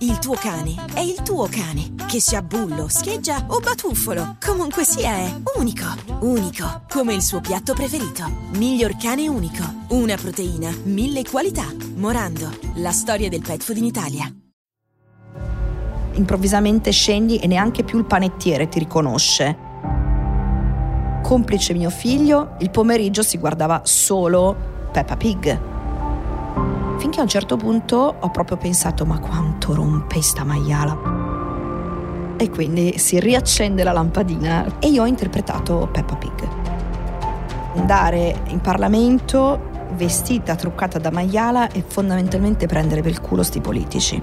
Il tuo cane è il tuo cane. Che sia bullo, scheggia o batuffolo, comunque sia è unico. Unico, come il suo piatto preferito. Miglior cane unico. Una proteina, mille qualità. Morando, la storia del pet food in Italia. Improvvisamente scendi e neanche più il panettiere ti riconosce. Complice mio figlio, il pomeriggio si guardava solo Peppa Pig. Finché a un certo punto ho proprio pensato, ma quanto rompe sta maiala. E quindi si riaccende la lampadina e io ho interpretato Peppa Pig. Andare in Parlamento vestita, truccata da maiala e fondamentalmente prendere per il culo sti politici.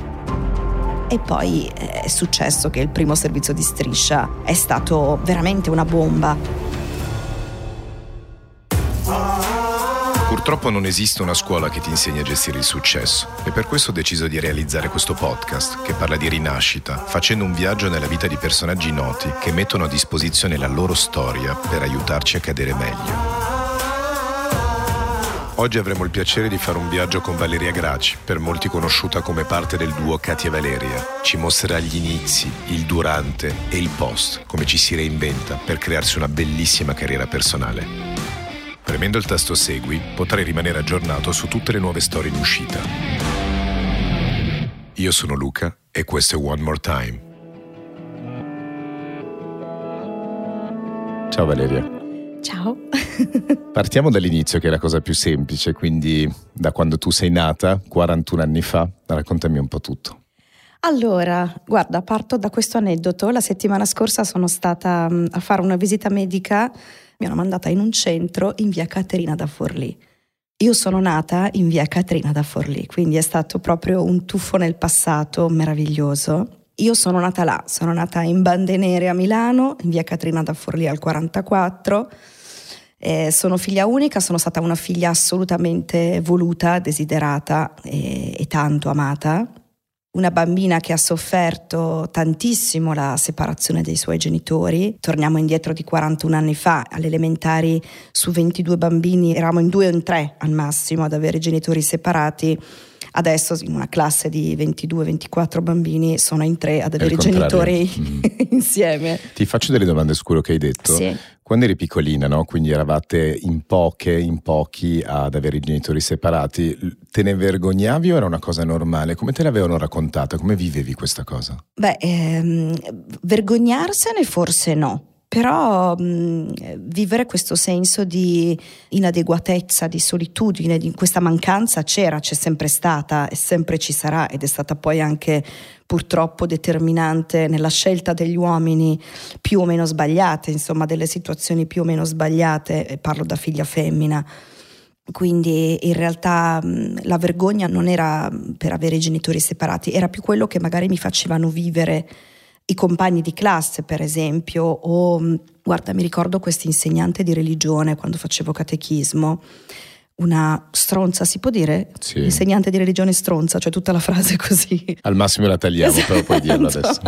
E poi eh, è successo che il primo servizio di striscia è stato veramente una bomba. Purtroppo non esiste una scuola che ti insegni a gestire il successo e per questo ho deciso di realizzare questo podcast che parla di rinascita, facendo un viaggio nella vita di personaggi noti che mettono a disposizione la loro storia per aiutarci a cadere meglio. Oggi avremo il piacere di fare un viaggio con Valeria Graci, per molti conosciuta come parte del duo Katia Valeria. Ci mostrerà gli inizi, il durante e il post, come ci si reinventa per crearsi una bellissima carriera personale. Premendo il tasto Segui potrai rimanere aggiornato su tutte le nuove storie in uscita. Io sono Luca e questo è One More Time. Ciao Valeria. Ciao. Partiamo dall'inizio, che è la cosa più semplice, quindi da quando tu sei nata, 41 anni fa, raccontami un po' tutto. Allora, guarda, parto da questo aneddoto. La settimana scorsa sono stata mm, a fare una visita medica, mi hanno mandata in un centro in via Caterina da Forlì. Io sono nata in via Caterina da Forlì, quindi è stato proprio un tuffo nel passato meraviglioso. Io sono nata là, sono nata in Bande Nere a Milano, in via Caterina da Forlì al 44 eh, sono figlia unica, sono stata una figlia assolutamente voluta, desiderata e, e tanto amata. Una bambina che ha sofferto tantissimo la separazione dei suoi genitori. Torniamo indietro di 41 anni fa, alle elementari su 22 bambini eravamo in due o in tre al massimo ad avere genitori separati Adesso in una classe di 22-24 bambini sono in tre ad avere i genitori mm. insieme. Ti faccio delle domande su quello che hai detto. Sì. Quando eri piccolina, no? quindi eravate in poche, in pochi ad avere i genitori separati, te ne vergognavi o era una cosa normale? Come te l'avevano raccontata? Come vivevi questa cosa? Beh, ehm, vergognarsene forse no però mh, vivere questo senso di inadeguatezza, di solitudine, di questa mancanza c'era, c'è sempre stata e sempre ci sarà ed è stata poi anche purtroppo determinante nella scelta degli uomini più o meno sbagliate, insomma delle situazioni più o meno sbagliate, parlo da figlia femmina. Quindi in realtà la vergogna non era per avere i genitori separati, era più quello che magari mi facevano vivere i compagni di classe, per esempio, o guarda, mi ricordo questo insegnante di religione quando facevo catechismo, una stronza, si può dire? Sì. Insegnante di religione stronza, cioè tutta la frase così. Al massimo la tagliamo, esatto. però puoi dirlo adesso.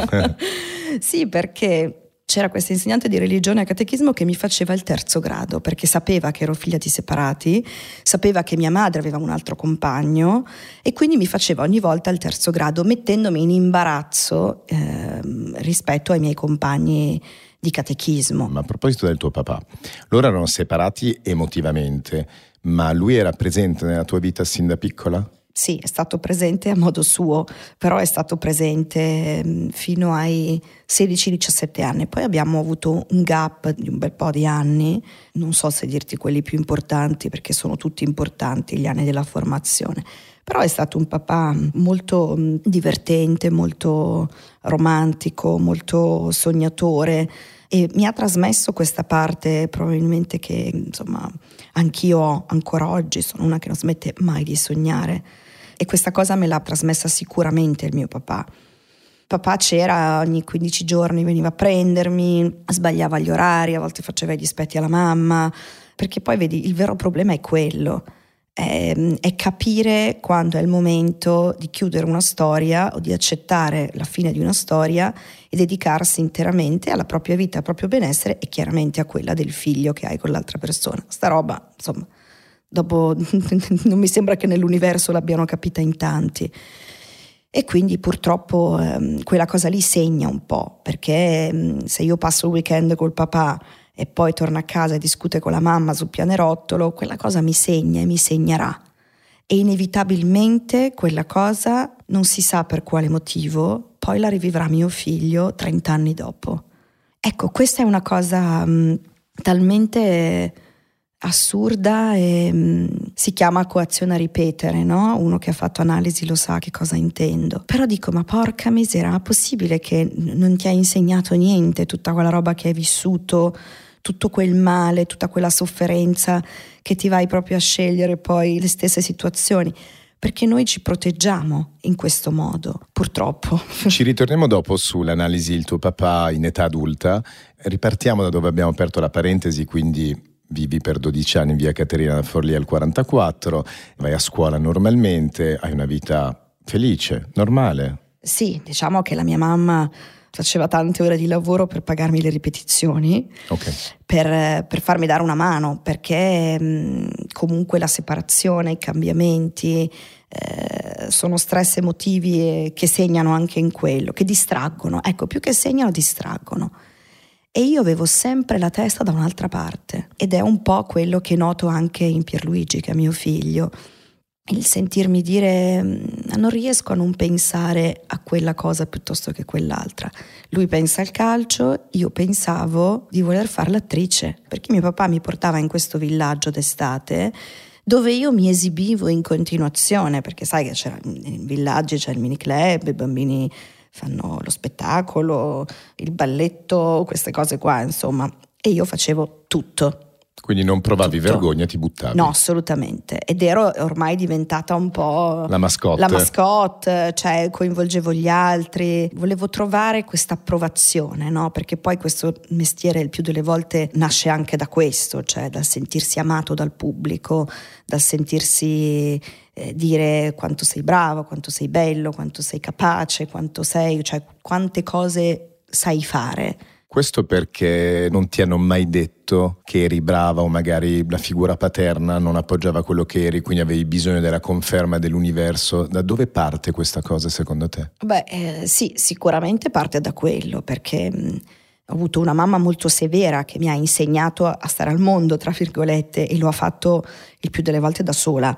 sì, perché c'era questa insegnante di religione e catechismo che mi faceva il terzo grado perché sapeva che ero figlia di separati, sapeva che mia madre aveva un altro compagno e quindi mi faceva ogni volta il terzo grado mettendomi in imbarazzo eh, rispetto ai miei compagni di catechismo. Ma a proposito del tuo papà, loro erano separati emotivamente, ma lui era presente nella tua vita sin da piccola? Sì, è stato presente a modo suo, però è stato presente mm, fino ai 16-17 anni. Poi abbiamo avuto un gap di un bel po' di anni, non so se dirti quelli più importanti perché sono tutti importanti gli anni della formazione. Però è stato un papà molto mm, divertente, molto romantico, molto sognatore e mi ha trasmesso questa parte probabilmente che insomma anch'io ancora oggi, sono una che non smette mai di sognare e questa cosa me l'ha trasmessa sicuramente il mio papà. Papà c'era ogni 15 giorni, veniva a prendermi, sbagliava gli orari, a volte faceva i dispetti alla mamma, perché poi vedi, il vero problema è quello, è, è, capire quando è il momento di chiudere una storia o di accettare la fine di una storia e dedicarsi interamente alla propria vita, al proprio benessere e chiaramente a quella del figlio che hai con l'altra persona. Sta roba, insomma, Dopo non mi sembra che nell'universo l'abbiano capita in tanti. E quindi purtroppo ehm, quella cosa lì segna un po', perché ehm, se io passo il weekend col papà e poi torno a casa e discute con la mamma sul pianerottolo, quella cosa mi segna e mi segnerà. E inevitabilmente quella cosa, non si sa per quale motivo, poi la rivivrà mio figlio 30 anni dopo. Ecco, questa è una cosa mh, talmente assurda e mh, mm, si chiama coazione a ripetere, no? Uno che ha fatto analisi lo sa che cosa intendo. Però dico, ma porca misera, ma possibile che non ti ha insegnato niente tutta quella roba che hai vissuto, tutto quel male, tutta quella sofferenza che ti vai proprio a scegliere poi le stesse situazioni? perché noi ci proteggiamo in questo modo, purtroppo. Ci ritorniamo dopo sull'analisi il tuo papà in età adulta. Ripartiamo da dove abbiamo aperto la parentesi, quindi vivi per 12 anni in via Caterina da Forlì al 44, vai a scuola normalmente, hai una vita felice, normale. Sì, diciamo che la mia mamma faceva tante ore di lavoro per pagarmi le ripetizioni, okay. per, per, farmi dare una mano, perché mh, comunque la separazione, i cambiamenti eh, sono stress emotivi che segnano anche in quello, che distraggono, ecco, più che segnano, distraggono e io avevo sempre la testa da un'altra parte ed è un po' quello che noto anche in Pierluigi, che è mio figlio. Il sentirmi dire mm, non riesco a non pensare a quella cosa piuttosto che quell'altra. Lui pensa al calcio, io pensavo di voler fare l'attrice, perché mio papà mi portava in questo villaggio d'estate dove io mi esibivo in continuazione, perché sai che c'era in villaggi c'è il mini club, i bambini fanno lo spettacolo, il balletto, queste cose qua, insomma. E io facevo tutto. Quindi non provavi tutto. vergogna, ti buttavi? No, assolutamente. Ed ero ormai diventata un po' la mascotte. La mascotte, cioè coinvolgevo gli altri. Volevo trovare questa approvazione, no? Perché poi questo mestiere il più delle volte nasce anche da questo, cioè dal sentirsi amato dal pubblico, dal sentirsi eh, dire quanto sei bravo, quanto sei bello, quanto sei capace, quanto sei, cioè quante cose sai fare. Questo perché non ti hanno mai detto che eri brava o magari la figura paterna non appoggiava quello che eri, quindi avevi bisogno della conferma dell'universo. Da dove parte questa cosa secondo te? Beh, eh, sì, sicuramente parte da quello, perché mh, ho avuto una mamma molto severa che mi ha insegnato a stare al mondo, tra virgolette, e lo ha fatto il più delle volte da sola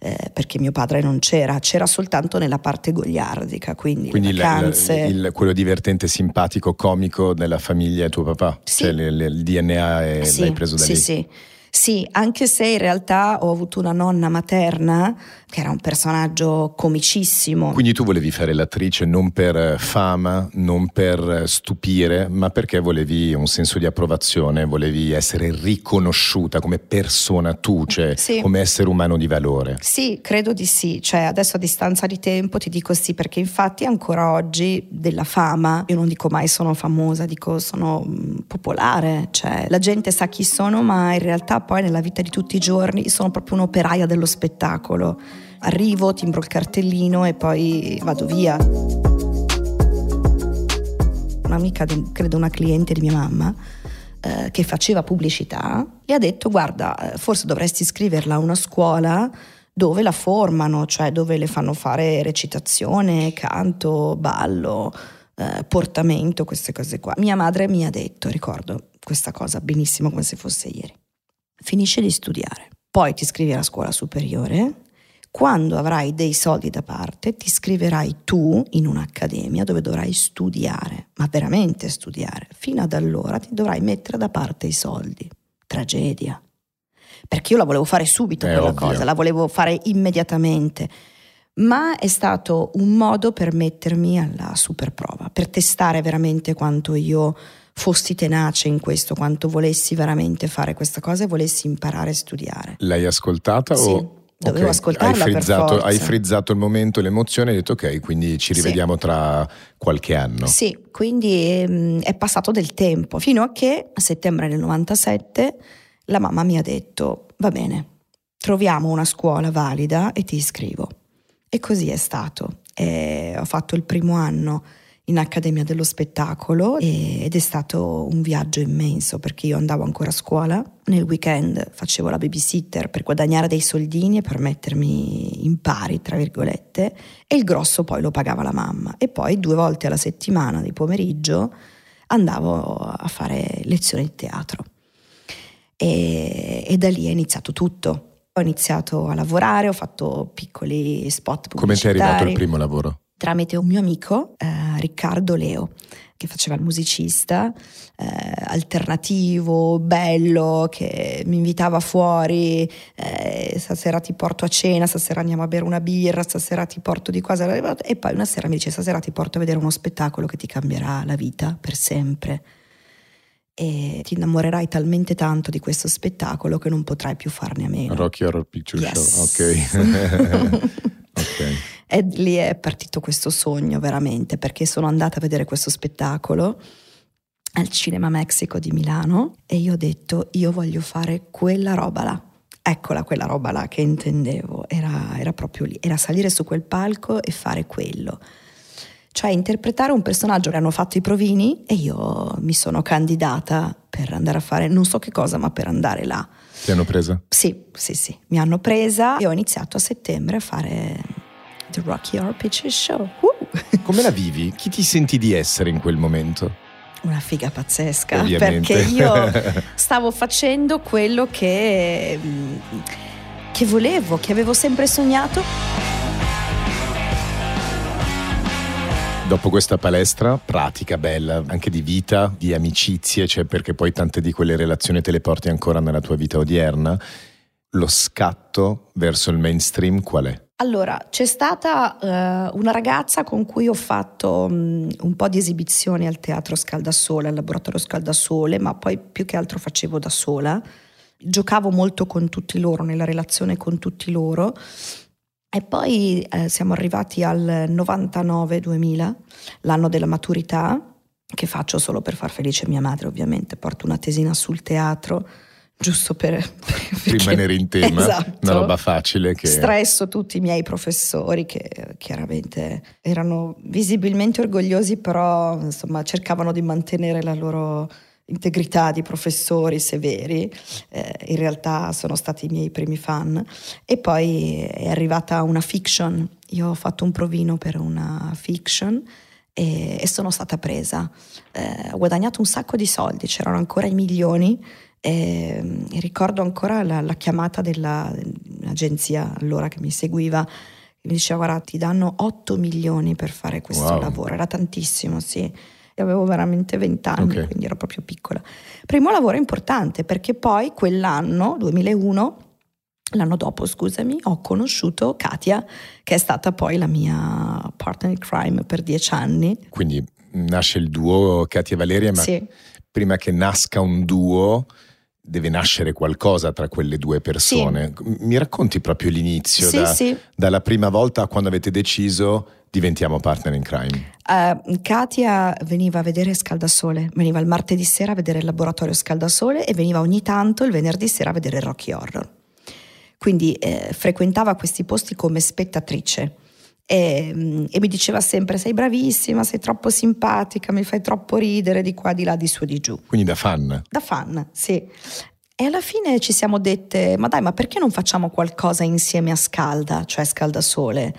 eh, perché mio padre non c'era, c'era soltanto nella parte goliardica, quindi, quindi le vacanze. Il, il, quello divertente, simpatico, comico della famiglia è tuo papà? Sì. Cioè le, le, il DNA è, sì, l'hai preso da sì, lì? Sì, sì. Sì, anche se in realtà ho avuto una nonna materna che era un personaggio comicissimo. Quindi tu volevi fare l'attrice non per fama, non per stupire, ma perché volevi un senso di approvazione, volevi essere riconosciuta come persona tu, cioè sì. come essere umano di valore. Sì, credo di sì, cioè adesso a distanza di tempo ti dico sì, perché infatti ancora oggi della fama, io non dico mai sono famosa, dico sono mm, popolare, cioè la gente sa chi sono, ma in realtà poi nella vita di tutti i giorni sono proprio un'operaia dello spettacolo. Arrivo, timbro il cartellino e poi vado via. Un'amica, credo una cliente di mia mamma, eh, che faceva pubblicità, le ha detto guarda, eh, forse dovresti iscriverla a una scuola dove la formano, cioè dove le fanno fare recitazione, canto, ballo, eh, portamento, queste cose qua. Mia madre mi ha detto, ricordo questa cosa benissimo come se fosse ieri finisce di studiare, poi ti iscrivi alla scuola superiore, quando avrai dei soldi da parte ti iscriverai tu in un'accademia dove dovrai studiare, ma veramente studiare. Fino ad allora ti dovrai mettere da parte i soldi. Tragedia. Perché io la volevo fare subito è quella ovvio. cosa, la volevo fare immediatamente. Ma è stato un modo per mettermi alla super prova, per testare veramente quanto io fossi tenace in questo, quanto volessi veramente fare questa cosa e volessi imparare a studiare. L'hai ascoltata sì. o... Dovevo okay. ascoltarla hai frizzato, hai frizzato, il momento, l'emozione e hai detto ok, quindi ci rivediamo sì. tra qualche anno. Sì, quindi ehm, è passato del tempo, fino a che a settembre del 97 la mamma mi ha detto va bene, troviamo una scuola valida e ti iscrivo. E così è stato. E ho fatto il primo anno in Accademia dello Spettacolo ed è stato un viaggio immenso perché io andavo ancora a scuola, nel weekend facevo la babysitter per guadagnare dei soldini e per mettermi in pari, tra virgolette, e il grosso poi lo pagava la mamma. E poi due volte alla settimana di pomeriggio andavo a fare lezioni di teatro. E, e da lì è iniziato tutto. Ho iniziato a lavorare, ho fatto piccoli spot pubblicitari. Come ti è arrivato il primo lavoro? Tramite un mio amico, eh, Riccardo Leo, che faceva il musicista, eh, alternativo, bello, che mi invitava fuori, eh, stasera ti porto a cena, stasera andiamo a bere una birra, stasera ti porto di cosa, e poi una sera mi dice stasera ti porto a vedere uno spettacolo che ti cambierà la vita per sempre. E ti innamorerai talmente tanto di questo spettacolo che non potrai più farne a meno. Rocky Horror Picture yes. Show, ok. ok. E lì è partito questo sogno veramente, perché sono andata a vedere questo spettacolo al Cinema Mexico di Milano e io ho detto io voglio fare quella roba là. Eccola quella roba là che intendevo, era, era proprio lì, era salire su quel palco e fare quello. Cioè interpretare un personaggio che hanno fatto i provini e io mi sono candidata per andare a fare non so che cosa, ma per andare là. Ti hanno presa? Sì, sì, sì, mi hanno presa e ho iniziato a settembre a fare The Rocky Horror Picture Show. Uh. Come la vivi? Chi ti senti di essere in quel momento? Una figa pazzesca, Ovviamente. perché io stavo facendo quello che, che volevo, che avevo sempre sognato. Dopo questa palestra pratica bella, anche di vita, di amicizie, cioè perché poi tante di quelle relazioni te le porti ancora nella tua vita odierna, lo scatto verso il mainstream qual è? Allora, c'è stata uh, una ragazza con cui ho fatto um, un po' di esibizioni al teatro Scaldasole, al laboratorio Scaldasole, ma poi più che altro facevo da sola. Giocavo molto con tutti loro, nella relazione con tutti loro. E poi eh, siamo arrivati al 99-2000, l'anno della maturità, che faccio solo per far felice mia madre, ovviamente. Porto una tesina sul teatro giusto per rimanere in tema, esatto. una roba facile che... Stresso tutti i miei professori che chiaramente erano visibilmente orgogliosi, però insomma cercavano di mantenere la loro integrità di professori severi, eh, in realtà sono stati i miei primi fan. E poi è arrivata una fiction, io ho fatto un provino per una fiction e, e sono stata presa. Eh, ho guadagnato un sacco di soldi, c'erano ancora i milioni e, e ricordo ancora la, la chiamata dell'agenzia allora che mi seguiva mi diceva guarda ti danno 8 milioni per fare questo wow. lavoro, era tantissimo sì, e avevo veramente 20 anni okay. quindi ero proprio piccola. Primo lavoro importante perché poi quell'anno, 2001, l'anno dopo scusami, ho conosciuto Katia che è stata poi la mia partner in crime per dieci anni. Quindi nasce il duo Katia e Valeria ma sì. prima che nasca un duo deve nascere qualcosa tra quelle due persone. Sì. Mi racconti proprio l'inizio, sì, da, sì. dalla prima volta a quando avete deciso diventiamo partner in crime? Uh, Katia veniva a vedere Scaldasole, veniva il martedì sera a vedere il laboratorio Scaldasole e veniva ogni tanto il venerdì sera a vedere Rocky Horror. Quindi eh, frequentava questi posti come spettatrice. E, mm, e, mi diceva sempre sei bravissima, sei troppo simpatica, mi fai troppo ridere di qua, di là, di su, di giù. Quindi da fan? Da fan, sì. E alla fine ci siamo dette, ma dai, ma perché non facciamo qualcosa insieme a Scalda, cioè Scaldasole?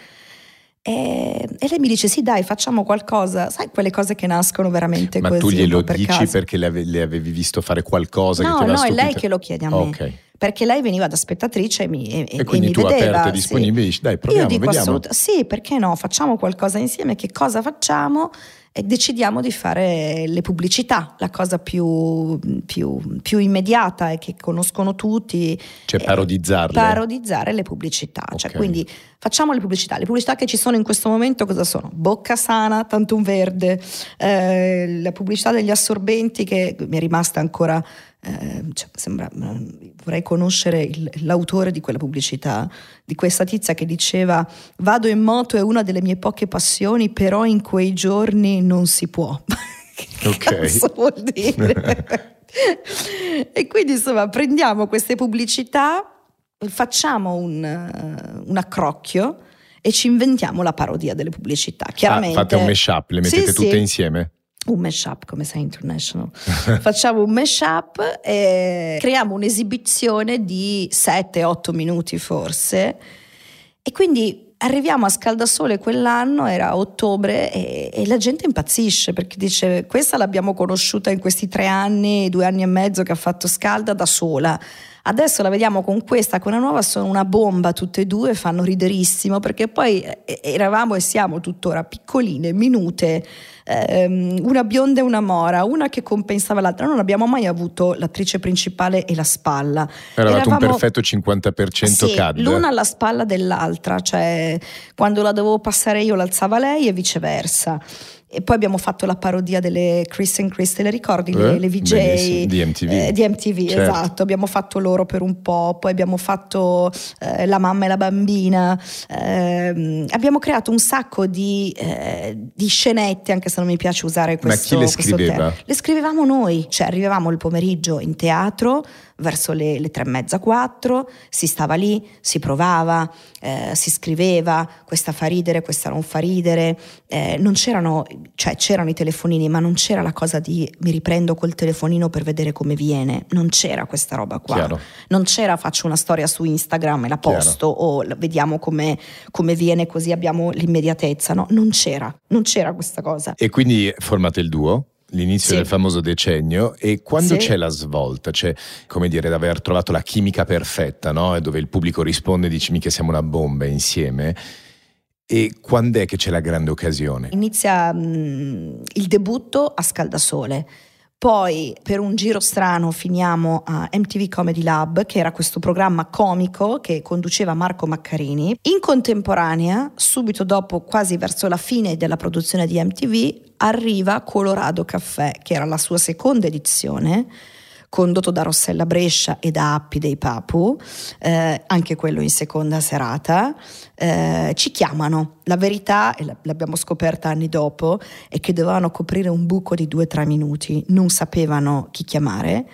E, e lei mi dice: Sì, dai, facciamo qualcosa. Sai, quelle cose che nascono veramente Ma così. Ma tu glielo per dici caso. perché le, avevi visto fare qualcosa? No, che no, è lei che lo chiede a me. Ok perché lei veniva da spettatrice e mi, e, e quindi e mi tu vedeva, aperta e disponibile sì. dici dai proviamo, Io dico vediamo. Assoluta, sì, perché no, facciamo qualcosa insieme, che cosa facciamo? E decidiamo di fare le pubblicità, la cosa più, più, più immediata e che conoscono tutti. Cioè parodizzarle. Parodizzare le pubblicità, cioè, okay. cioè quindi facciamo le pubblicità. Le pubblicità che ci sono in questo momento cosa sono? Bocca sana, tanto un verde, eh, la pubblicità degli assorbenti che mi è rimasta ancora eh, cioè, sembra, vorrei conoscere il, l'autore di quella pubblicità, di questa tizia che diceva vado in moto è una delle mie poche passioni, però in quei giorni non si può. che okay. cazzo vuol dire? e quindi insomma prendiamo queste pubblicità, facciamo un, un accrocchio e ci inventiamo la parodia delle pubblicità. Chiaramente, ah, fate un mashup, le mettete sì, tutte sì. insieme? Un mashup come sei international facciamo un mashup e creiamo un'esibizione di 7-8 minuti forse e quindi arriviamo a Scaldasole quell'anno, era ottobre, e, e, la gente impazzisce perché dice questa l'abbiamo conosciuta in questi tre anni, due anni e mezzo che ha fatto Scalda da sola. Adesso la vediamo con questa, con la nuova, sono una bomba tutte e due, fanno riderissimo perché poi eh, eravamo e siamo tuttora piccoline, minute, ehm, una bionda e una mora, una che compensava l'altra. Non abbiamo mai avuto l'attrice principale e la spalla. Eravate Eravamo, un perfetto 50% sì, CAD. L'una alla spalla dell'altra, cioè quando la dovevo passare io l'alzava lei e viceversa. E poi abbiamo fatto la parodia delle Chris and Chris, te le ricordi? Eh, le, le VJ di MTV. Eh, di MTV, certo. esatto. Abbiamo fatto loro per un po', poi abbiamo fatto eh, La mamma e la bambina. Ehm, abbiamo creato un sacco di, eh, di, scenette, anche se non mi piace usare questo Ma chi le scriveva? Le scrivevamo noi, cioè arrivavamo il pomeriggio in teatro verso le, le tre e mezza, quattro, si stava lì, si provava, eh, si scriveva, questa fa ridere, questa non fa ridere, eh, non c'erano, cioè c'erano i telefonini, ma non c'era la cosa di mi riprendo col telefonino per vedere come viene, non c'era questa roba qua, Chiaro. non c'era faccio una storia su Instagram e la posto Chiaro. o vediamo come, come viene così abbiamo l'immediatezza, no, non c'era, non c'era questa cosa. E quindi formate il duo? L'inizio Sì. del famoso decennio e quando Sì. c'è la svolta, cioè come dire, di aver trovato la chimica perfetta, no? Dove il pubblico risponde e dici mica siamo una bomba insieme. E quando è che c'è la grande occasione? Inizia mm, il debutto a Scaldasole. Poi per un giro strano finiamo a MTV Comedy Lab, che era questo programma comico che conduceva Marco Maccarini. In contemporanea, subito dopo, quasi verso la fine della produzione di MTV, arriva Colorado Caffè, che era la sua seconda edizione, condotto da Rossella Brescia e da Appi dei Papu, eh, anche quello in seconda serata, eh, ci chiamano. La verità, e l'abbiamo scoperta anni dopo, è che dovevano coprire un buco di due o tre minuti, non sapevano chi chiamare.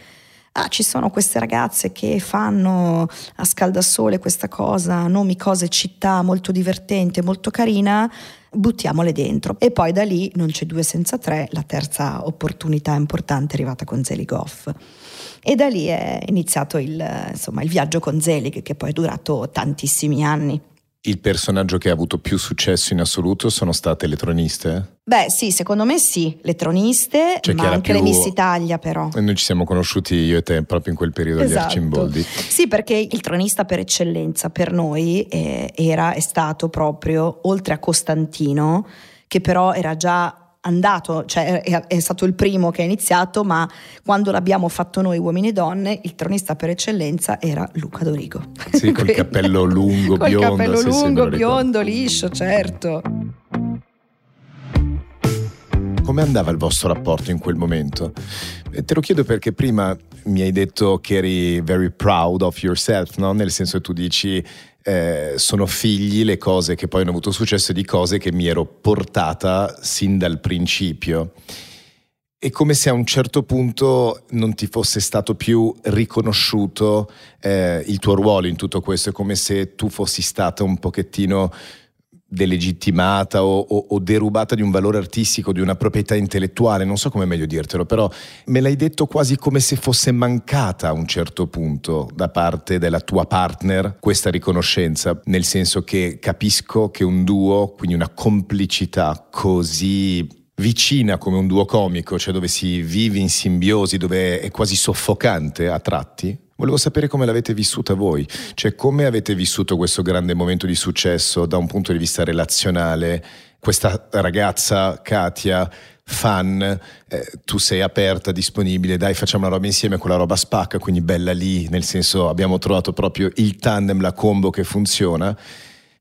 Ah, ci sono queste ragazze che fanno a scaldasole questa cosa, nomi, cose, città molto divertente, molto carina, buttiamole dentro. E poi da lì non c'è due senza tre, la terza opportunità importante è arrivata con Zelig Off. E da lì è iniziato il, insomma, il viaggio con Zelig, che poi è durato tantissimi anni. Il personaggio che ha avuto più successo in assoluto sono state le troniste? Beh, sì, secondo me sì, le troniste, Cioè, ma anche più- le Miss Italia però. E noi ci siamo conosciuti io e te proprio in quel periodo Esatto. Arcimboldi. Sì, perché il tronista per eccellenza per noi eh, era, è stato proprio, oltre a Costantino, che però era già andato, cioè è, è stato il primo che ha iniziato, ma quando l'abbiamo fatto noi uomini e donne, il tronista per eccellenza era Luca Dorigo. Sì, col cappello lungo, col biondo. cappello sì, sì, me lo lungo, biondo, liscio, certo. Come andava il vostro rapporto in quel momento? Eh, Te lo chiedo perché prima mi hai detto che eri very proud of yourself, no? nel senso che tu dici eh, sono figli le cose che poi hanno avuto successo di cose che mi ero portata sin dal principio. È come se a un certo punto non ti fosse stato più riconosciuto eh, il tuo ruolo in tutto questo, è come se tu fossi stata un pochettino delegittimata o, o- o derubata di un valore artistico, di una proprietà intellettuale, non so come meglio dirtelo, però me l'hai detto quasi come se fosse mancata a un certo punto da parte della tua partner questa riconoscenza, nel senso che capisco che un duo, quindi una complicità così vicina come un duo comico, cioè dove si vive in simbiosi, dove è quasi soffocante a tratti. Volevo sapere come l'avete vissuta voi, cioè come avete vissuto questo grande momento di successo da un punto di vista relazionale, questa ragazza Katia, fan, eh, tu sei aperta, disponibile, dai facciamo una roba insieme, quella roba spacca, quindi bella lì, nel senso abbiamo trovato proprio il tandem, la combo che funziona.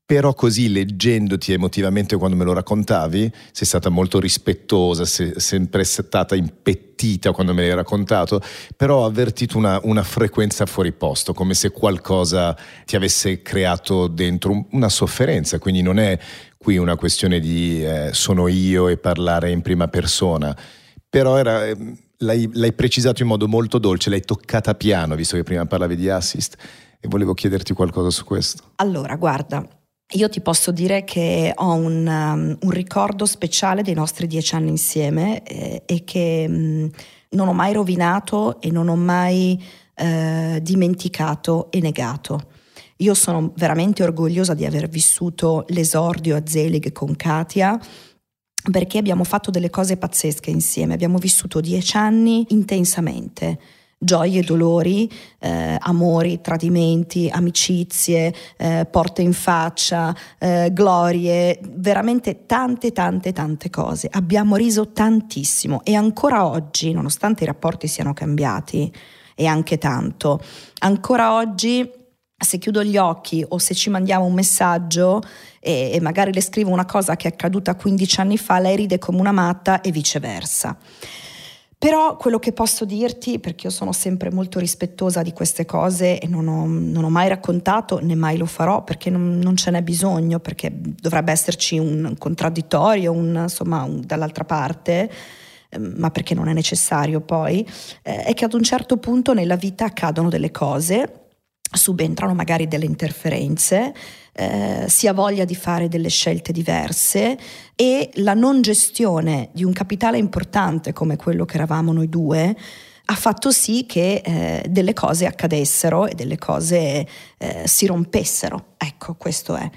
Però così leggendoti emotivamente quando me lo raccontavi, sei stata molto rispettosa, sei sempre stata impettita quando me l'hai raccontato, però ho avvertito una, una frequenza fuori posto, come se qualcosa ti avesse creato dentro un- una sofferenza, quindi non è qui una questione di eh, sono io e parlare in prima persona, però era, ehm, l'hai, l'hai precisato in modo molto dolce, l'hai toccata piano, visto che prima parlavi di assist, e volevo chiederti qualcosa su questo. Allora, guarda, io ti posso dire che ho un, um, un ricordo speciale dei nostri dieci anni insieme eh, e che um, non ho mai rovinato e non ho mai eh, dimenticato e negato. Io sono veramente orgogliosa di aver vissuto l'esordio a Zelig con Katia perché abbiamo fatto delle cose pazzesche insieme, abbiamo vissuto dieci anni intensamente gioie e dolori, eh, amori, tradimenti, amicizie, eh, porte in faccia, eh, glorie, veramente tante, tante, tante cose. Abbiamo riso tantissimo e ancora oggi, nonostante i rapporti siano cambiati, e anche tanto, ancora oggi se chiudo gli occhi o se ci mandiamo un messaggio e, e, magari le scrivo una cosa che è accaduta 15 anni fa, lei ride come una matta e viceversa. Però quello che posso dirti, perché io sono sempre molto rispettosa di queste cose e non ho, non ho mai raccontato né mai lo farò perché non, non, ce n'è bisogno, perché dovrebbe esserci un contraddittorio, un, insomma, un, dall'altra parte, ehm, ma perché non è necessario poi, eh, è che ad un certo punto nella vita accadono delle cose subentrano magari delle interferenze, eh, si ha voglia di fare delle scelte diverse e la non gestione di un capitale importante come quello che eravamo noi due ha fatto sì che eh, delle cose accadessero e delle cose eh, si rompessero. Ecco, questo è.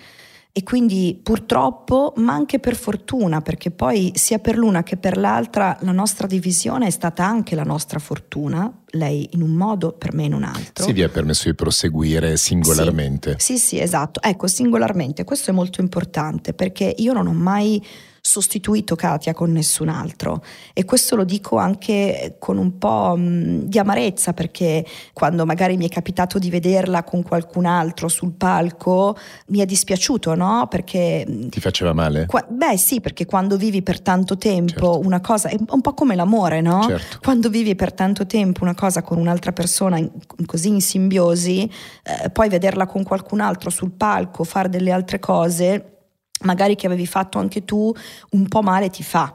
E quindi purtroppo, ma anche per fortuna, perché poi sia per l'una che per l'altra la nostra divisione è stata anche la nostra fortuna, lei in un modo, per me in un altro. Sì, vi ha permesso di proseguire singolarmente. Sì, sì, sì, esatto. Ecco, singolarmente, questo è molto importante perché io non ho mai sostituito Katia con nessun altro e questo lo dico anche con un po' di amarezza perché quando magari mi è capitato di vederla con qualcun altro sul palco mi è dispiaciuto, no? Perché ti faceva male? Qua, beh, sì, perché quando vivi per tanto tempo certo. una cosa è un po' come l'amore, no? Certo. Quando vivi per tanto tempo una cosa con un'altra persona in, così in simbiosi, eh, poi vederla con qualcun altro sul palco, fare delle altre cose magari che avevi fatto anche tu, un po' male ti fa.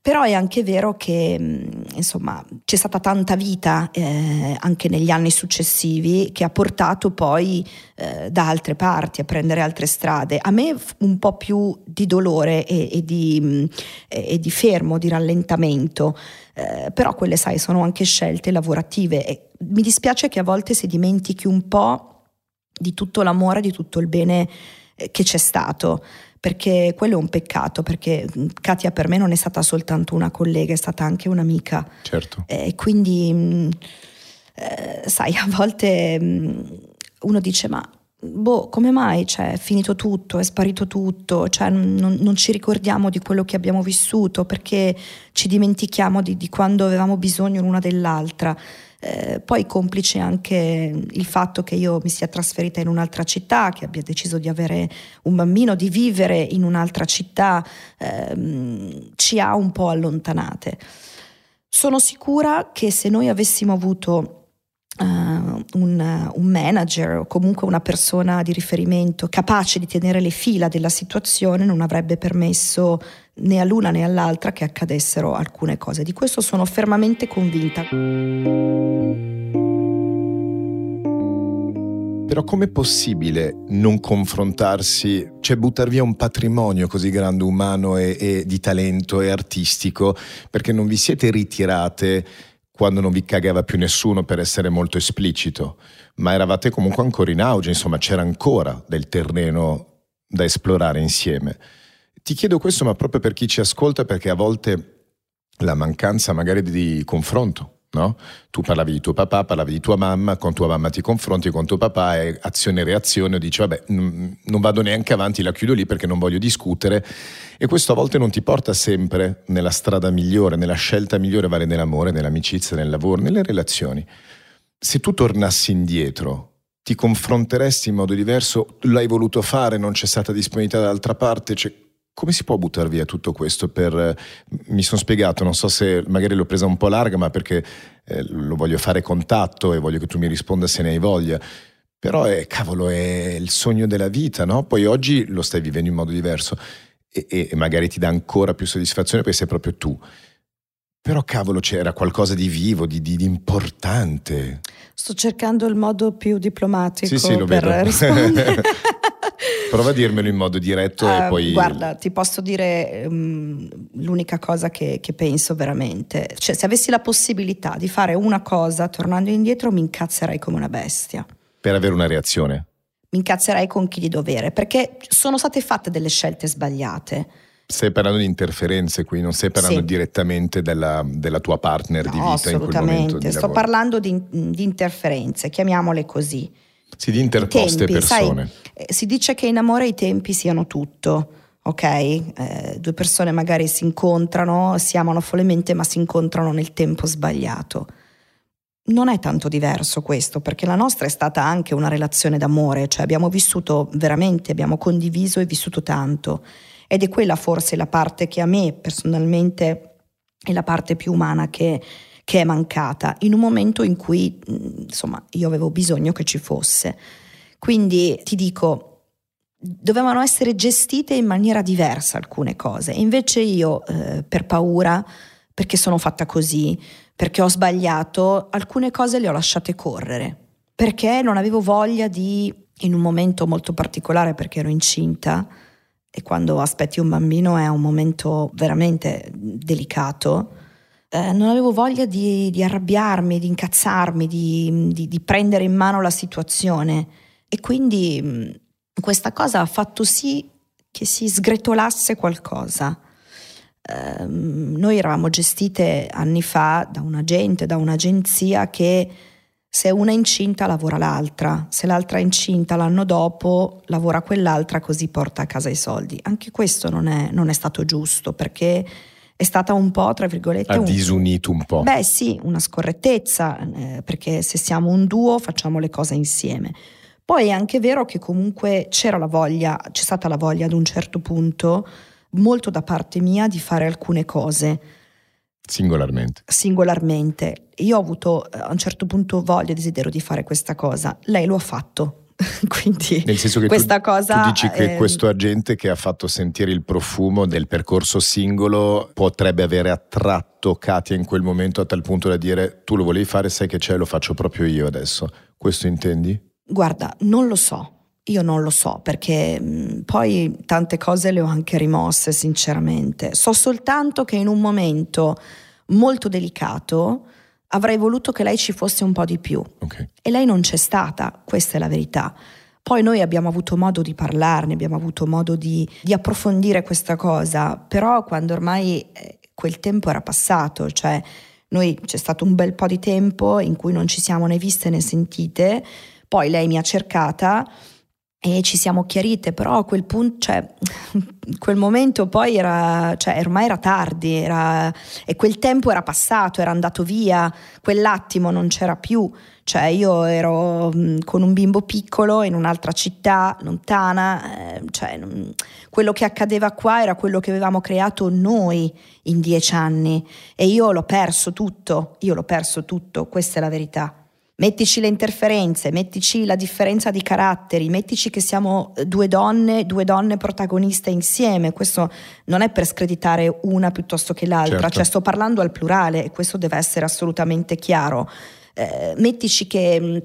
Però è anche vero che mm, insomma, c'è stata tanta vita eh, anche negli anni successivi che ha portato poi eh, da altre parti a prendere altre strade. A me un po' più di dolore e, e, di, mm, e di, fermo, di rallentamento, eh, però quelle sai sono anche scelte lavorative e mi dispiace che a volte si dimentichi un po' di tutto l'amore, di tutto il bene che c'è stato perché quello è un peccato, perché Katia per me non è stata soltanto una collega, è stata anche un'amica. Certo. E quindi, eh, sai, a volte uno dice ma boh, come mai? Cioè, è finito tutto, è sparito tutto, cioè, non, non, ci ricordiamo di quello che abbiamo vissuto perché ci dimentichiamo di, di quando avevamo bisogno l'una dell'altra. Eh, poi complice anche il fatto che io mi sia trasferita in un'altra città, che abbia deciso di avere un bambino, di vivere in un'altra città, ehm, ci ha un po' allontanate. Sono sicura che se noi avessimo avuto Uh, un, un, manager o comunque una persona di riferimento capace di tenere le fila della situazione non avrebbe permesso né all'una né all'altra che accadessero alcune cose. Di questo sono fermamente convinta. Però com'è possibile non confrontarsi, cioè buttare via un patrimonio così grande umano e, e di talento e artistico perché non vi siete ritirate quando non vi cagava più nessuno per essere molto esplicito, ma eravate comunque ancora in auge, insomma c'era ancora del terreno da esplorare insieme. Ti chiedo questo, ma proprio per chi ci ascolta, perché a volte la mancanza magari di confronto No? Tu parlavi di tuo papà, parlavi di tua mamma, con tua mamma ti confronti con tuo papà e azione e reazione dici vabbè non vado neanche avanti, la chiudo lì perché non voglio discutere e questo a volte non ti porta sempre nella strada migliore, nella scelta migliore, vale nell'amore, nell'amicizia, nel lavoro, nelle relazioni. Se tu tornassi indietro, ti confronteresti in modo diverso, l'hai voluto fare, non c'è stata disponibilità dall'altra parte, cioè, come si può buttare via tutto questo? Per, mi sono spiegato, non so se magari l'ho presa un po' larga, ma perché eh, lo voglio fare contatto e voglio che tu mi risponda se ne hai voglia. Però è, cavolo, è il sogno della vita, no? Poi oggi lo stai vivendo in modo diverso e, e magari ti dà ancora più soddisfazione perché sei proprio tu. Però cavolo, c'era qualcosa di vivo, di, di, di, importante. Sto cercando il modo più diplomatico sì, sì, per rispondere. Prova a dirmelo in modo diretto uh, e ehm, poi... Guarda, ti posso dire um, l'unica cosa che, che, penso veramente. Cioè, se avessi la possibilità di fare una cosa tornando indietro, mi incazzerei come una bestia. Per avere una reazione? Mi incazzerei con chi di dovere, perché sono state fatte delle scelte sbagliate. Stai parlando di interferenze qui, non stai parlando sì. direttamente della, della, tua partner no, di vita in quel momento? Sto lavoro. parlando di, di interferenze, chiamiamole così. Sì, di interposte tempi, persone. Sai, eh, si dice che in amore i tempi siano tutto, ok? Eh, due persone magari si incontrano, si amano follemente, ma si incontrano nel tempo sbagliato. Non è tanto diverso questo, perché la nostra è stata anche una relazione d'amore, cioè abbiamo vissuto veramente, abbiamo condiviso e vissuto tanto. Ed è quella forse la parte che a me personalmente è la parte più umana che, che è mancata, in un momento in cui insomma io avevo bisogno che ci fosse. Quindi ti dico, dovevano essere gestite in maniera diversa alcune cose, invece io eh, per paura, perché sono fatta così, perché ho sbagliato, alcune cose le ho lasciate correre, perché non avevo voglia di, in un momento molto particolare perché ero incinta, e quando aspetti un bambino è un momento veramente delicato. Eh, non avevo voglia di, di, arrabbiarmi, di incazzarmi, di, di, di, prendere in mano la situazione e quindi mh, questa cosa ha fatto sì che si sgretolasse qualcosa. Eh, noi eravamo gestite anni fa da un agente, da un'agenzia che se una è incinta lavora l'altra, se l'altra è incinta l'anno dopo lavora quell'altra così porta a casa i soldi. Anche questo non è, non è stato giusto perché è stata un po', tra virgolette... Ha un, disunito un po'. Beh sì, una scorrettezza, eh, perché se siamo un duo facciamo le cose insieme. Poi è anche vero che comunque c'era la voglia, c'è stata la voglia ad un certo punto, molto da parte mia, di fare alcune cose Singolarmente. Singolarmente. Io ho avuto eh, a un certo punto voglia e desiderio di fare questa cosa. Lei lo ha fatto. Quindi Nel senso che questa tu, cosa, tu dici che eh, questo agente che ha fatto sentire il profumo del percorso singolo potrebbe avere attratto Katia in quel momento a tal punto da dire tu lo volevi fare, sai che c'è, lo faccio proprio io adesso. Questo intendi? Guarda, non lo so. Io non lo so perché mh, poi tante cose le ho anche rimosse sinceramente. So soltanto che in un momento molto delicato avrei voluto che lei ci fosse un po' di più okay. e lei non c'è stata, questa è la verità. Poi noi abbiamo avuto modo di parlarne, abbiamo avuto modo di, di approfondire questa cosa, però quando ormai eh, quel tempo era passato, cioè noi c'è stato un bel po' di tempo in cui non ci siamo né viste né sentite, poi lei mi ha cercata e ci siamo chiarite, però a quel punto, cioè, quel momento poi era, cioè, ormai era tardi, era, e quel tempo era passato, era andato via, quell'attimo non c'era più, cioè io ero mh, con un bimbo piccolo in un'altra città lontana, eh, cioè, quello che accadeva qua era quello che avevamo creato noi in dieci anni e io l'ho perso tutto, io l'ho perso tutto, questa è la verità. Mettici le interferenze, mettici la differenza di caratteri, mettici che siamo eh, due donne, due donne protagoniste insieme. Questo non è per screditare una piuttosto che l'altra, certo. cioè sto parlando al plurale e questo deve essere assolutamente chiaro. Eh, mettici che mm,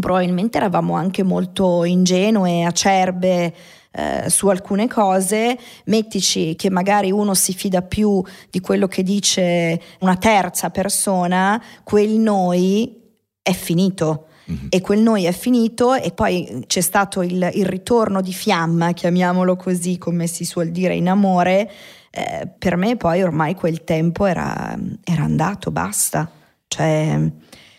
probabilmente eravamo anche molto ingenue, acerbe. Eh, su alcune cose, mettici che magari uno si fida più di quello che dice una terza persona, quel noi è finito. Mm-hmm. E quel noi è finito e poi c'è stato il, il, ritorno di fiamma, chiamiamolo così come si suol dire in amore, eh, per me poi ormai quel tempo era, era andato, basta, cioè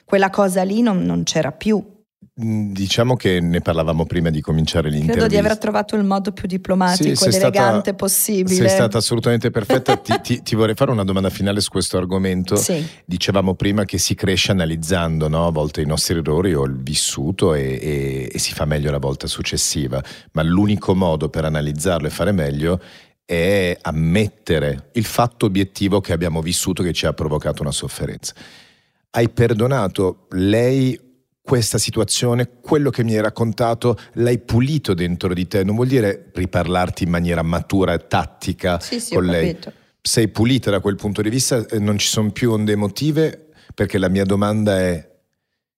quella cosa lì non, non c'era più. Diciamo che ne parlavamo prima di cominciare l'intervista. Credo di aver trovato il modo più diplomatico sì, ed elegante stata, possibile. Sei stata assolutamente perfetta. ti, ti, ti, vorrei fare una domanda finale su questo argomento. Sì. Dicevamo prima che si cresce analizzando no? a volte i nostri errori o il vissuto e, e, e si fa meglio la volta successiva, ma l'unico modo per analizzarlo e fare meglio è ammettere il fatto obiettivo che abbiamo vissuto che ci ha provocato una sofferenza. Hai perdonato lei questa situazione, quello che mi hai raccontato, l'hai pulito dentro di te, non vuol dire riparlarti in maniera matura e tattica sì, sì, con lei. Capito. Sei pulita da quel punto di vista, non ci sono più onde emotive, perché la mia domanda è,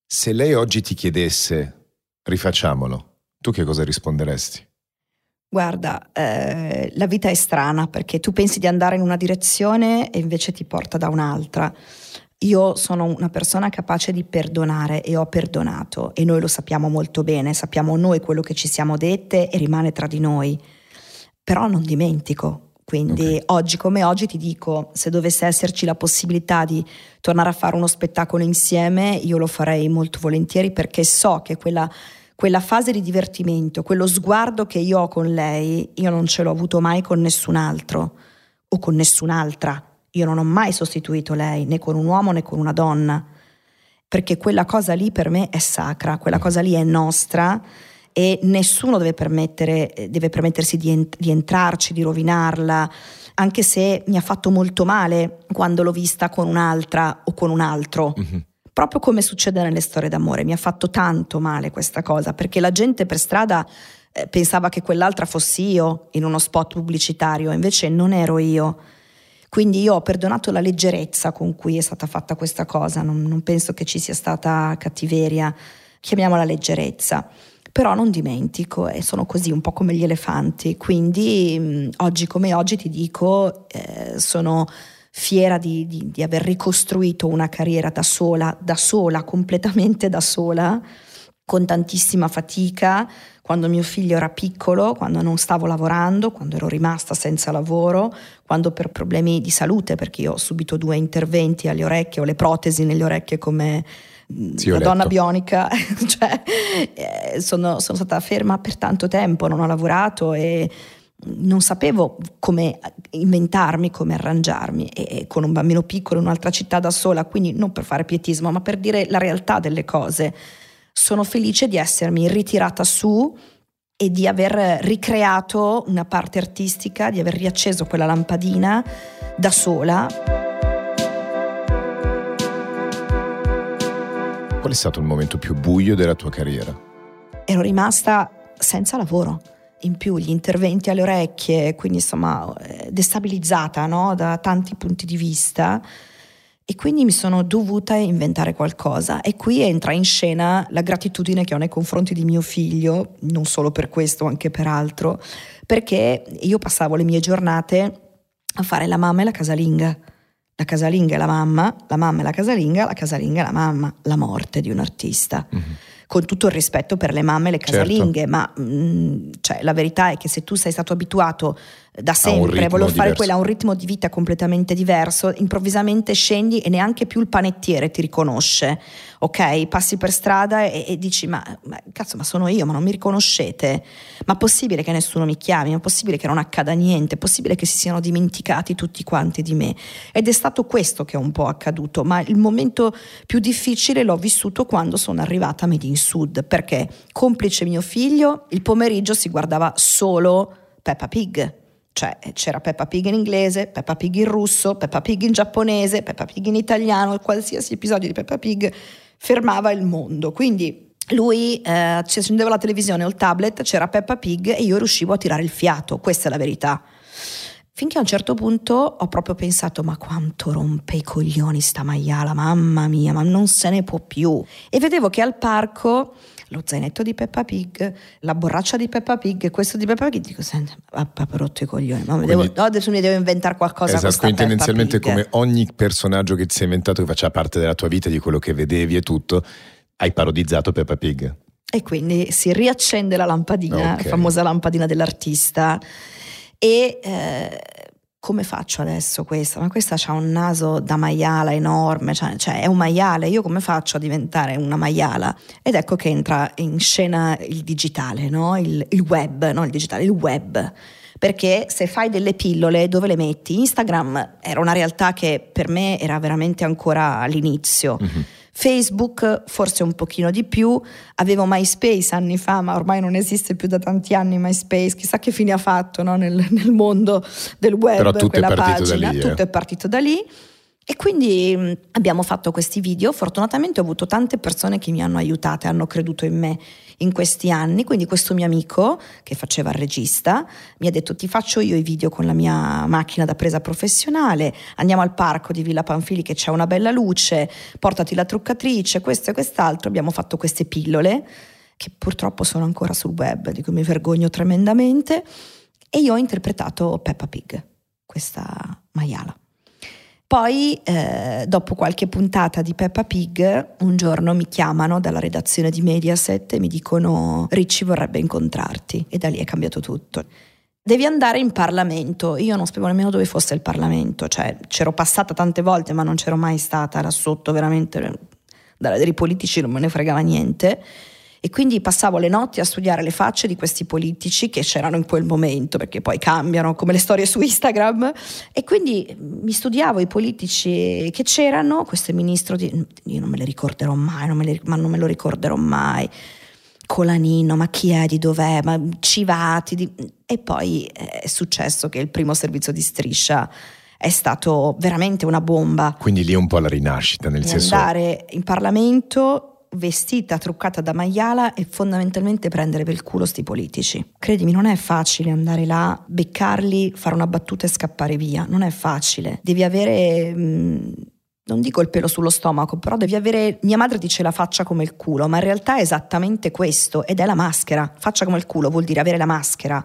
se lei oggi ti chiedesse rifacciamolo, tu che cosa risponderesti? Guarda, eh, la vita è strana perché tu pensi di andare in una direzione e invece ti porta da un'altra. Io sono una persona capace di perdonare e ho perdonato e noi lo sappiamo molto bene, sappiamo noi quello che ci siamo dette e rimane tra di noi. Però non dimentico, quindi okay. oggi come oggi ti dico, se dovesse esserci la possibilità di tornare a fare uno spettacolo insieme, io lo farei molto volentieri perché so che quella quella fase di divertimento, quello sguardo che io ho con lei, io non ce l'ho avuto mai con nessun altro o con nessun'altra. Io non ho mai sostituito lei, né con un uomo né con una donna, perché quella cosa lì per me è sacra, quella cosa lì è nostra e nessuno deve, deve permettersi di, ent- di entrarci, di rovinarla, anche se mi ha fatto molto male quando l'ho vista con un'altra o con un altro. Mm-hmm proprio come succede nelle storie d'amore. Mi ha fatto tanto male questa cosa, perché la gente per strada eh, pensava che quell'altra fossi io in uno spot pubblicitario, invece non ero io. Quindi io ho perdonato la leggerezza con cui è stata fatta questa cosa, non, non penso che ci sia stata cattiveria, chiamiamola leggerezza. Però non dimentico e sono così un po' come gli elefanti, quindi oggi come oggi ti dico, eh, sono fiera di, di, di aver ricostruito una carriera da sola, da sola, completamente da sola, con tantissima fatica, quando mio figlio era piccolo, quando non stavo lavorando, quando ero rimasta senza lavoro, quando per problemi di salute, perché io ho subito due interventi alle orecchie, ho le protesi nelle orecchie come sì, una donna bionica, cioè, eh, sono, sono, stata ferma per tanto tempo, non ho lavorato e non sapevo come inventarmi, come arrangiarmi e con un bambino piccolo in un'altra città da sola, quindi non per fare pietismo, ma per dire la realtà delle cose. Sono felice di essermi ritirata su e di aver ricreato una parte artistica, di aver riacceso quella lampadina da sola. Qual è stato il momento più buio della tua carriera? Ero rimasta senza lavoro in più gli interventi alle orecchie, quindi insomma eh, destabilizzata no? da tanti punti di vista e quindi mi sono dovuta inventare qualcosa e qui entra in scena la gratitudine che ho nei confronti di mio figlio, non solo per questo, anche per altro, perché io passavo le mie giornate a fare la mamma e la casalinga. La casalinga e la mamma, la mamma e la casalinga, la casalinga e la mamma, la morte di un artista. Mm-hmm con tutto il rispetto per le mamme e le casalinghe, certo. ma mh, mm, cioè, la verità è che se tu sei stato abituato da sempre, volevo fare quella a un ritmo di vita completamente diverso, improvvisamente scendi e neanche più il panettiere ti riconosce, ok? Passi per strada e, e dici ma, ma, cazzo ma sono io, ma non mi riconoscete? Ma è possibile che nessuno mi chiami? Ma è possibile che non accada niente? È possibile che si siano dimenticati tutti quanti di me? Ed è stato questo che è un po' accaduto, ma il momento più difficile l'ho vissuto quando sono arrivata a Made in Sud, perché complice mio figlio, il pomeriggio si guardava solo Peppa Pig cioè c'era Peppa Pig in inglese, Peppa Pig in russo, Peppa Pig in giapponese, Peppa Pig in italiano, qualsiasi episodio di Peppa Pig fermava il mondo. Quindi lui eh, accendeva la televisione o il tablet, c'era Peppa Pig e io riuscivo a tirare il fiato, questa è la verità. Finché a un certo punto ho proprio pensato, ma quanto rompe i coglioni sta maiala, mamma mia, ma non se ne può più. E vedevo che al parco lo zainetto di Peppa Pig, la borraccia di Peppa Pig, questo di Peppa Pig, dico, senti, ha proprio rotto i coglioni, ma devo, no, adesso mi devo inventare qualcosa. Esatto, quindi tendenzialmente come ogni personaggio che ti sei inventato che faccia parte della tua vita, di quello che vedevi e tutto, hai parodizzato Peppa Pig. E quindi si riaccende la lampadina, okay. la famosa lampadina dell'artista. E eh, come faccio adesso questa? Ma questa ha un naso da maiala enorme, cioè, cioè, è un maiale, io come faccio a diventare una maiala? Ed ecco che entra in scena il digitale, no? il, il web, no il digitale, il web perché se fai delle pillole dove le metti? Instagram era una realtà che per me era veramente ancora all'inizio. Mm-hmm. Facebook forse un pochino di più, avevo MySpace anni fa, ma ormai non esiste più da tanti anni MySpace, chissà che fine ha fatto no? nel, nel, mondo del web, Però tutto quella è pagina, lì, tutto eh. è partito da lì. E quindi mh, abbiamo fatto questi video, fortunatamente ho avuto tante persone che mi hanno aiutata e hanno creduto in me in questi anni, quindi questo mio amico che faceva il regista mi ha detto ti faccio io i video con la mia macchina da presa professionale, andiamo al parco di Villa Panfili che c'è una bella luce, portati la truccatrice, questo e quest'altro, abbiamo fatto queste pillole che purtroppo sono ancora sul web, di cui mi vergogno tremendamente, e io ho interpretato Peppa Pig, questa maiala. Poi, eh, dopo qualche puntata di Peppa Pig, un giorno mi chiamano dalla redazione di Mediaset e mi dicono Ricci vorrebbe incontrarti e da lì è cambiato tutto. Devi andare in Parlamento. Io non sapevo nemmeno dove fosse il Parlamento, cioè c'ero passata tante volte ma non c'ero mai stata là sotto, veramente dai politici non me ne fregava niente e quindi passavo le notti a studiare le facce di questi politici che c'erano in quel momento, perché poi cambiano come le storie su Instagram, e quindi mi studiavo i politici che c'erano, questo ministro di... io non me le ricorderò mai, non me le, ma non me lo ricorderò mai. Colanino, ma chi è, di dov'è, ma Civati, di... e poi è successo che il primo servizio di striscia è stato veramente una bomba. Quindi lì è un po' la rinascita, nel senso... Andare in Parlamento vestita, truccata da maiala e fondamentalmente prendere per il culo sti politici. Credimi, non è facile andare là, beccarli, fare una battuta e scappare via. Non è facile. Devi avere. Mh, mm, non dico il pelo sullo stomaco, però devi avere. Mia madre dice la faccia come il culo, ma in realtà è esattamente questo ed è la maschera. Faccia come il culo vuol dire avere la maschera.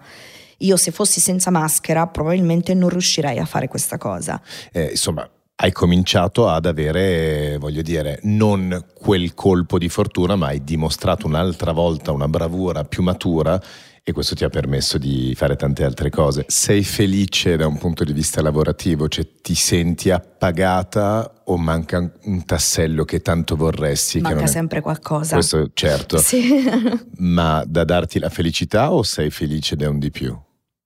Io se fossi senza maschera probabilmente non riuscirei a fare questa cosa. Eh, insomma, hai cominciato ad avere, voglio dire, non quel colpo di fortuna, ma hai dimostrato un'altra volta una bravura più matura e questo ti ha permesso di fare tante altre cose. Sei felice da un punto di vista lavorativo? Cioè ti senti appagata o manca un tassello che tanto vorresti? Manca sempre qualcosa. Questo certo. Sì. Ma da darti la felicità o sei felice da un di più?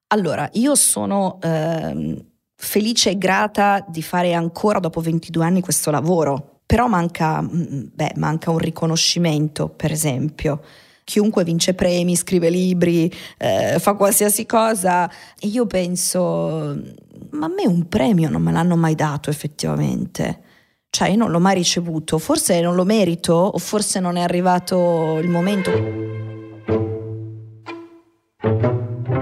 Allora, io sono... Ehm felice e grata di fare ancora dopo 22 anni questo lavoro, però manca, mm, beh, manca un riconoscimento, per esempio. Chiunque vince premi, scrive libri, eh, fa qualsiasi cosa e io penso, ma a me un premio non me l'hanno mai dato effettivamente. Cioè, io non l'ho mai ricevuto, forse non lo merito o forse non è arrivato il momento.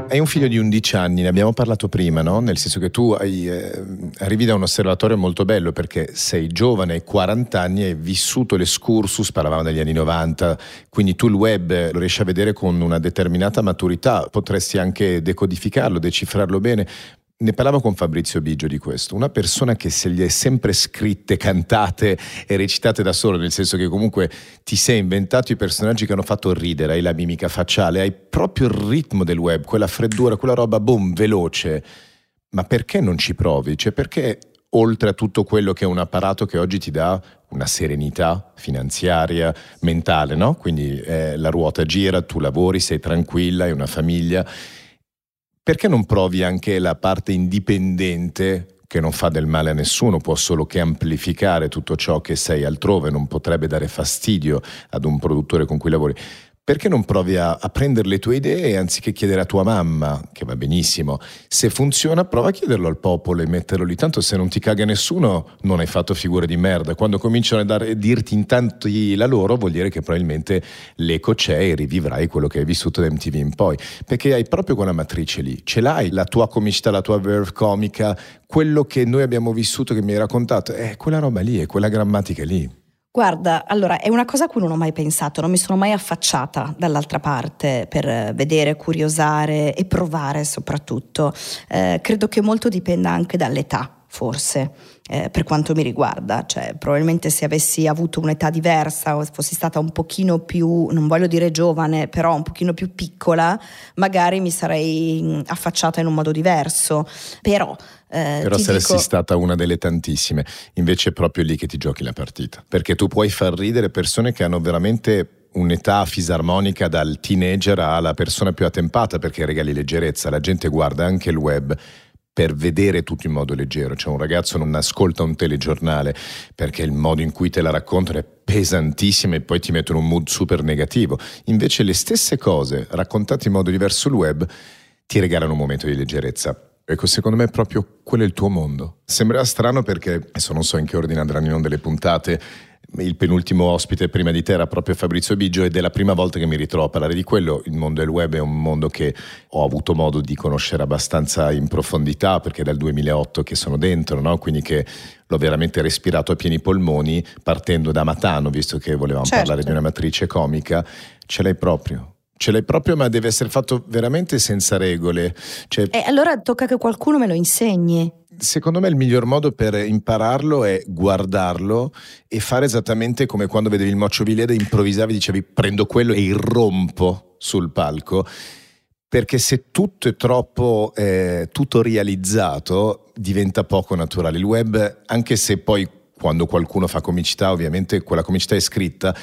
Hai un figlio di 11 anni, ne abbiamo parlato prima, no? Nel senso che tu hai, eh, arrivi da un osservatorio molto bello perché sei giovane, hai 40 anni, hai vissuto l'escursus, parlavamo degli anni 90, quindi tu il web lo riesci a vedere con una determinata maturità, potresti anche decodificarlo, decifrarlo bene, ne parlavo con Fabrizio Biggio di questo, una persona che se gli è sempre scritte, cantate e recitate da solo, nel senso che comunque ti sei inventato i personaggi che hanno fatto ridere, hai la mimica facciale, hai proprio il ritmo del web, quella freddura, quella roba boom, veloce. Ma perché non ci provi? Cioè perché oltre a tutto quello che è un apparato che oggi ti dà una serenità finanziaria, mentale, no? Quindi eh, la ruota gira, tu lavori, sei tranquilla, hai una famiglia perché non provi anche la parte indipendente che non fa del male a nessuno, può solo che amplificare tutto ciò che sei altrove, non potrebbe dare fastidio ad un produttore con cui lavori perché non provi a, a, prendere le tue idee anziché chiedere a tua mamma, che va benissimo, se funziona prova a chiederlo al popolo e metterlo lì, tanto se non ti caga nessuno non hai fatto figure di merda, quando cominciano a, dare, a dirti intanto la loro vuol dire che probabilmente l'eco c'è e rivivrai quello che hai vissuto da MTV in poi, perché hai proprio quella matrice lì, ce l'hai, la tua comicità, la tua verve comica, quello che noi abbiamo vissuto che mi hai raccontato, è quella roba lì, è quella grammatica lì. Guarda, allora è una cosa a cui non ho mai pensato, non mi sono mai affacciata dall'altra parte per vedere, curiosare e provare soprattutto. Eh, credo che molto dipenda anche dall'età, forse. Eh, per quanto mi riguarda, cioè probabilmente se avessi avuto un'età diversa o fossi stata un pochino più, non voglio dire giovane, però un pochino più piccola, magari mi sarei mm, affacciata in un modo diverso. Però eh, Però saresti dico... stata una delle tantissime, invece è proprio lì che ti giochi la partita, perché tu puoi far ridere persone che hanno veramente un'età fisarmonica dal teenager alla persona più attempata perché regali leggerezza, la gente guarda anche il web per vedere tutto in modo leggero, cioè un ragazzo non ascolta un telegiornale perché il modo in cui te la raccontano è pesantissimo e poi ti mettono un mood super negativo, invece le stesse cose raccontate in modo diverso sul web ti regalano un momento di leggerezza Ecco, secondo me proprio quello è il tuo mondo. Sembra strano perché, adesso non so in che ordine andranno in onda le puntate, il penultimo ospite prima di te era proprio Fabrizio Biggio ed è la prima volta che mi ritrovo a parlare di quello. Il mondo del web è un mondo che ho avuto modo di conoscere abbastanza in profondità perché è dal 2008 che sono dentro, no? quindi che l'ho veramente respirato a pieni polmoni partendo da Matano, visto che volevamo certo. parlare di una matrice comica. Ce l'hai proprio. Ce l'hai proprio, ma deve essere fatto veramente senza regole. Cioè, e allora tocca che qualcuno me lo insegni. Secondo me il miglior modo per impararlo è guardarlo e fare esattamente come quando vedevi il Moccio Vileda, improvvisavi, dicevi prendo quello e irrompo sul palco. Perché se tutto è troppo eh, tutorializzato diventa poco naturale. Il web, anche se poi quando qualcuno fa comicità, ovviamente quella comicità è scritta,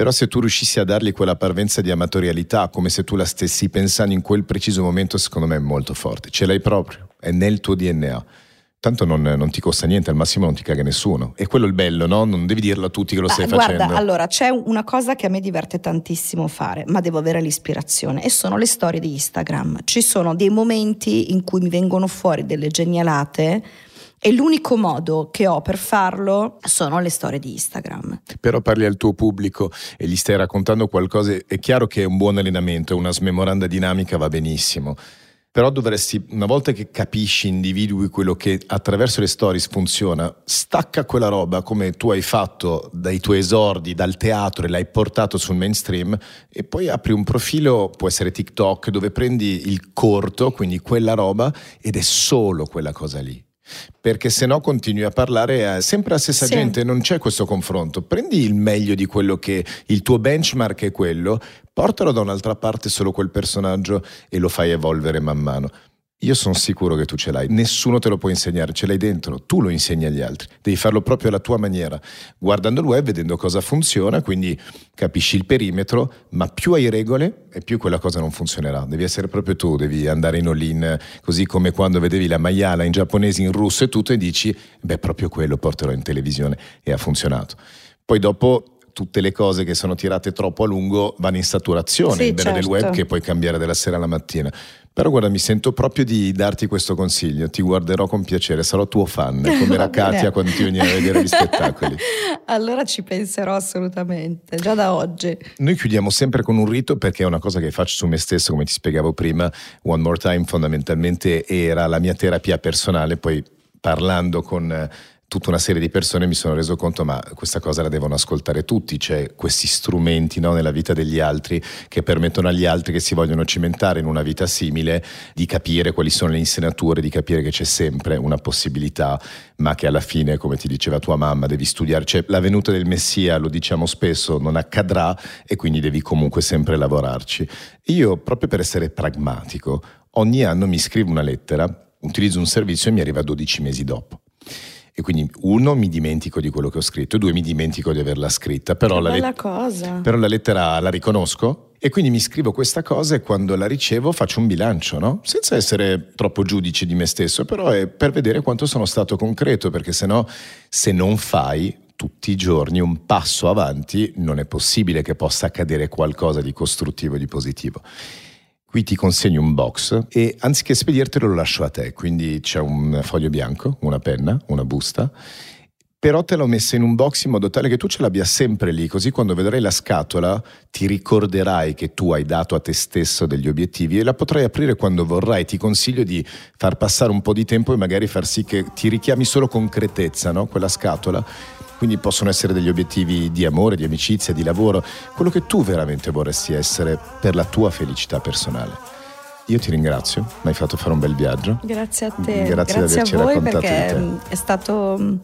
però se tu riuscissi a dargli quella parvenza di amatorialità, come se tu la stessi pensando in quel preciso momento, secondo me è molto forte. Ce l'hai proprio, è nel tuo DNA. Tanto non, non, ti costa niente, al massimo non ti caga nessuno. E quello è il bello, no? Non devi dirlo a tutti che lo stai ah, guarda, facendo. Guarda, allora c'è una cosa che a me diverte tantissimo fare, ma devo avere l'ispirazione, e sono le storie di Instagram. Ci sono dei momenti in cui mi vengono fuori delle genialate e l'unico modo che ho per farlo sono le storie di Instagram. Però parli al tuo pubblico e gli stai raccontando qualcosa, è chiaro che è un buon allenamento, una smemoranda dinamica va benissimo. Però dovresti, una volta che capisci, individui quello che attraverso le stories funziona, stacca quella roba come tu hai fatto dai tuoi esordi, dal teatro e l'hai portato sul mainstream e poi apri un profilo, può essere TikTok, dove prendi il corto, quindi quella roba, ed è solo quella cosa lì perché se no continui a parlare a, sempre la stessa sì. gente, non c'è questo confronto. Prendi il meglio di quello che il tuo benchmark è quello, portalo da un'altra parte solo quel personaggio e lo fai evolvere man mano. Io sono sicuro che tu ce l'hai, nessuno te lo può insegnare, ce l'hai dentro, tu lo insegni agli altri, devi farlo proprio alla tua maniera, guardando il web, vedendo cosa funziona, quindi capisci il perimetro, ma più hai regole e più quella cosa non funzionerà, devi essere proprio tu, devi andare in all-in, così come quando vedevi la maiala in giapponese, in russo e tutto e dici, beh proprio quello porterò in televisione e ha funzionato. Poi dopo tutte le cose che sono tirate troppo a lungo vanno in saturazione, sì, il bello certo. del web che puoi cambiare dalla sera alla mattina. Però guarda, mi sento proprio di darti questo consiglio, ti guarderò con piacere, sarò tuo fan, come era Katia quando ti veniva a vedere gli spettacoli. allora ci penserò assolutamente, già da oggi. Noi chiudiamo sempre con un rito perché è una cosa che faccio su me stesso, come ti spiegavo prima, One More Time fondamentalmente era la mia terapia personale, poi parlando con tutta una serie di persone mi sono reso conto ma questa cosa la devono ascoltare tutti, cioè questi strumenti no, nella vita degli altri che permettono agli altri che si vogliono cimentare in una vita simile di capire quali sono le insenature, di capire che c'è sempre una possibilità, ma che alla fine, come ti diceva tua mamma, devi studiare, cioè la venuta del Messia, lo diciamo spesso, non accadrà e quindi devi comunque sempre lavorarci. Io, proprio per essere pragmatico, ogni anno mi scrivo una lettera, utilizzo un servizio e mi arriva 12 mesi dopo. E quindi uno mi dimentico di quello che ho scritto, due mi dimentico di averla scritta, però, la, let- però la, lettera la riconosco e quindi mi scrivo questa cosa e quando la ricevo faccio un bilancio, no? Senza essere troppo giudice di me stesso, però è per vedere quanto sono stato concreto, perché se no, se non fai tutti i giorni un passo avanti, non è possibile che possa accadere qualcosa di costruttivo e di positivo. Qui ti consegno un box e anziché spedirtelo lo lascio a te, quindi c'è un foglio bianco, una penna, una busta, però te l'ho messa in un box in modo tale che tu ce l'abbia sempre lì, così quando vedrai la scatola ti ricorderai che tu hai dato a te stesso degli obiettivi e la potrai aprire quando vorrai. Ti consiglio di far passare un po' di tempo e magari far sì che ti richiami solo concretezza, no? quella scatola quindi possono essere degli obiettivi di amore, di amicizia, di lavoro, quello che tu veramente vorresti essere per la tua felicità personale. Io ti ringrazio, mi hai fatto fare un bel viaggio. Grazie a te, grazie, grazie a voi perché è stato,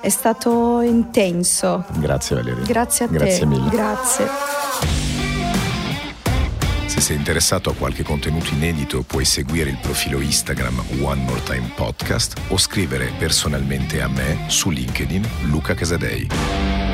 è stato intenso. Grazie Valeria. Grazie a te. Grazie mille. Grazie. Se sei interessato a qualche contenuto inedito puoi seguire il profilo Instagram One More Time Podcast o scrivere personalmente a me su LinkedIn Luca Casadei.